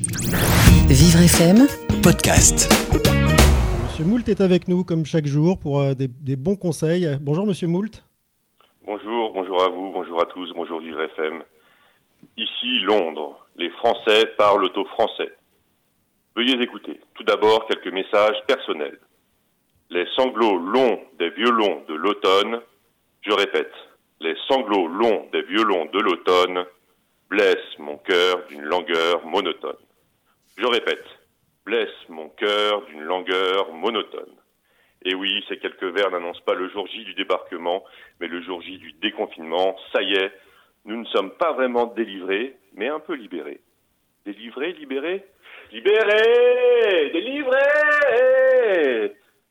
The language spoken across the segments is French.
Vivre FM, podcast. Monsieur Moult est avec nous comme chaque jour pour euh, des, des bons conseils. Bonjour Monsieur Moult. Bonjour, bonjour à vous, bonjour à tous, bonjour Vivre FM. Ici Londres, les Français parlent au français. Veuillez écouter. Tout d'abord quelques messages personnels. Les sanglots longs des violons de l'automne, je répète, les sanglots longs des violons de l'automne blessent mon cœur d'une langueur monotone. Je répète, blesse mon cœur d'une langueur monotone. Et oui, ces quelques vers n'annoncent pas le jour J du débarquement, mais le jour J du déconfinement. Ça y est, nous ne sommes pas vraiment délivrés, mais un peu libérés. Délivrés, libérés? Libérés Délivrés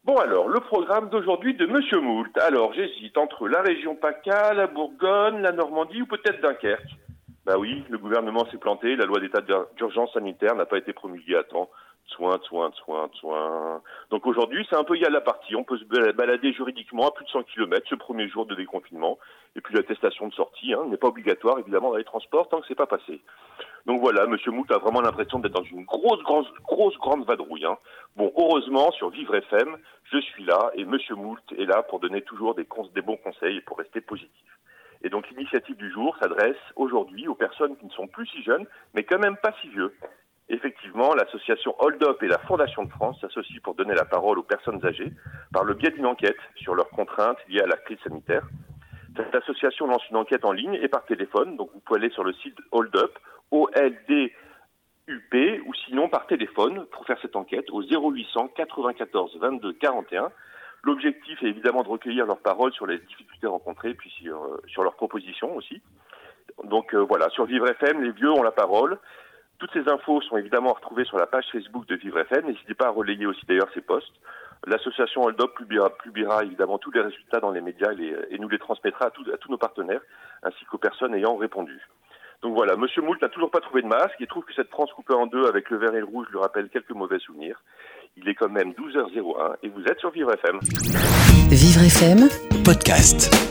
Bon alors, le programme d'aujourd'hui de Monsieur Moult. Alors, j'hésite entre la région PACA, la Bourgogne, la Normandie ou peut-être Dunkerque. Bah oui, le gouvernement s'est planté, la loi d'état d'urgence sanitaire n'a pas été promulguée à temps. Soin, soin, soin, soin. Donc aujourd'hui, c'est un peu égal la partie. On peut se balader juridiquement à plus de 100 km ce premier jour de déconfinement. Et puis l'attestation de sortie hein, n'est pas obligatoire, évidemment, dans les transports tant que c'est pas passé. Donc voilà, Monsieur Mout a vraiment l'impression d'être dans une grosse, grosse, grosse, grande vadrouille. Hein. Bon, heureusement, sur Vivre FM, je suis là et Monsieur Moult est là pour donner toujours des, des bons conseils et pour rester positif. Et donc l'initiative du jour s'adresse aujourd'hui aux personnes qui ne sont plus si jeunes, mais quand même pas si vieux. Effectivement, l'association Hold Up et la Fondation de France s'associent pour donner la parole aux personnes âgées par le biais d'une enquête sur leurs contraintes liées à la crise sanitaire. Cette association lance une enquête en ligne et par téléphone, donc vous pouvez aller sur le site Hold Up, O-L-D-U-P, ou sinon par téléphone pour faire cette enquête au 0800 94 22 41. L'objectif est évidemment de recueillir leurs paroles sur les difficultés rencontrées, puis sur, euh, sur leurs propositions aussi. Donc euh, voilà, sur Vivre FM, les vieux ont la parole. Toutes ces infos sont évidemment retrouvées sur la page Facebook de Vivre FM. N'hésitez pas à relayer aussi d'ailleurs ces posts. L'association Hold Up publiera, évidemment tous les résultats dans les médias et, et nous les transmettra à, tous nos partenaires ainsi qu'aux personnes ayant répondu. Donc voilà, Monsieur Moult n'a toujours pas trouvé de masque. Il trouve que cette France coupée en deux avec le vert et le rouge lui rappelle quelques mauvais souvenirs. Il est quand même 12h01 et vous êtes sur Vivre FM. Vivre FM, podcast.